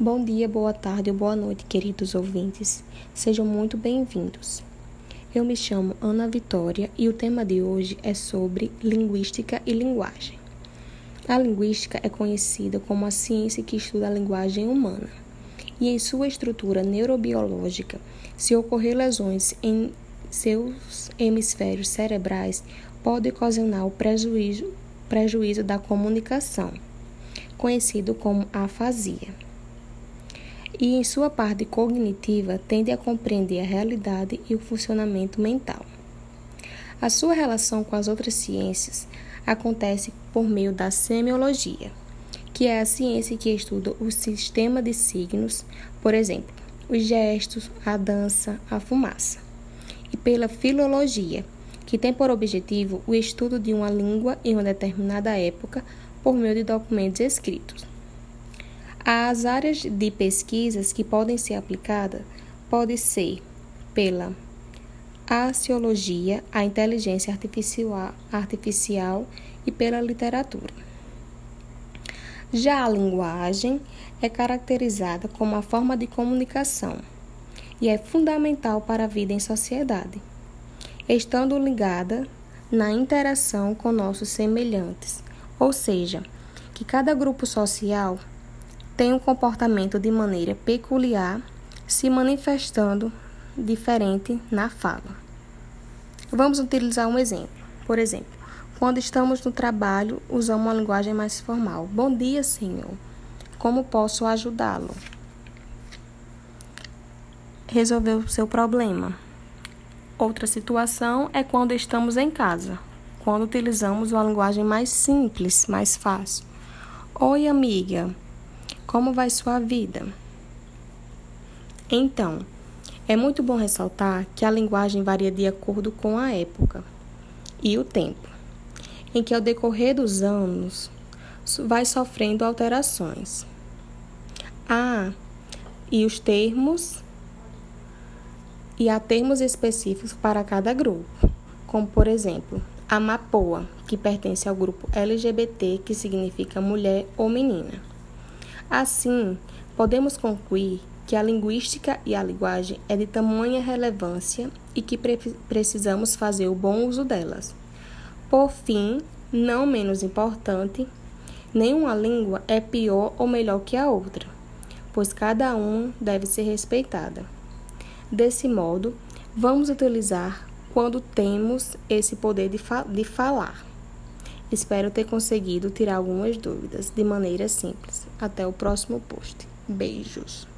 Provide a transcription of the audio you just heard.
Bom dia, boa tarde ou boa noite, queridos ouvintes. Sejam muito bem-vindos. Eu me chamo Ana Vitória e o tema de hoje é sobre linguística e linguagem. A linguística é conhecida como a ciência que estuda a linguagem humana. E em sua estrutura neurobiológica, se ocorrer lesões em seus hemisférios cerebrais, pode ocasionar o prejuízo, prejuízo da comunicação, conhecido como afasia e, em sua parte cognitiva, tende a compreender a realidade e o funcionamento mental. A sua relação com as outras ciências acontece por meio da semiologia, que é a ciência que estuda o sistema de signos, por exemplo, os gestos, a dança, a fumaça, e pela filologia, que tem por objetivo o estudo de uma língua em uma determinada época por meio de documentos escritos. As áreas de pesquisas que podem ser aplicadas podem ser pela aciologia, a inteligência artificial, artificial e pela literatura. Já a linguagem é caracterizada como a forma de comunicação e é fundamental para a vida em sociedade, estando ligada na interação com nossos semelhantes, ou seja, que cada grupo social tem um comportamento de maneira peculiar, se manifestando diferente na fala. Vamos utilizar um exemplo. Por exemplo, quando estamos no trabalho, usamos uma linguagem mais formal. Bom dia, senhor. Como posso ajudá-lo? Resolver o seu problema. Outra situação é quando estamos em casa, quando utilizamos uma linguagem mais simples, mais fácil. Oi, amiga. Como vai sua vida? Então, é muito bom ressaltar que a linguagem varia de acordo com a época e o tempo, em que ao decorrer dos anos vai sofrendo alterações. Ah, e os termos e há termos específicos para cada grupo, como por exemplo, a mapoa, que pertence ao grupo LGBT, que significa mulher ou menina. Assim, podemos concluir que a linguística e a linguagem é de tamanha relevância e que pre precisamos fazer o bom uso delas. Por fim, não menos importante, nenhuma língua é pior ou melhor que a outra, pois cada uma deve ser respeitada. Desse modo, vamos utilizar quando temos esse poder de, fa de falar. Espero ter conseguido tirar algumas dúvidas de maneira simples. Até o próximo post. Beijos!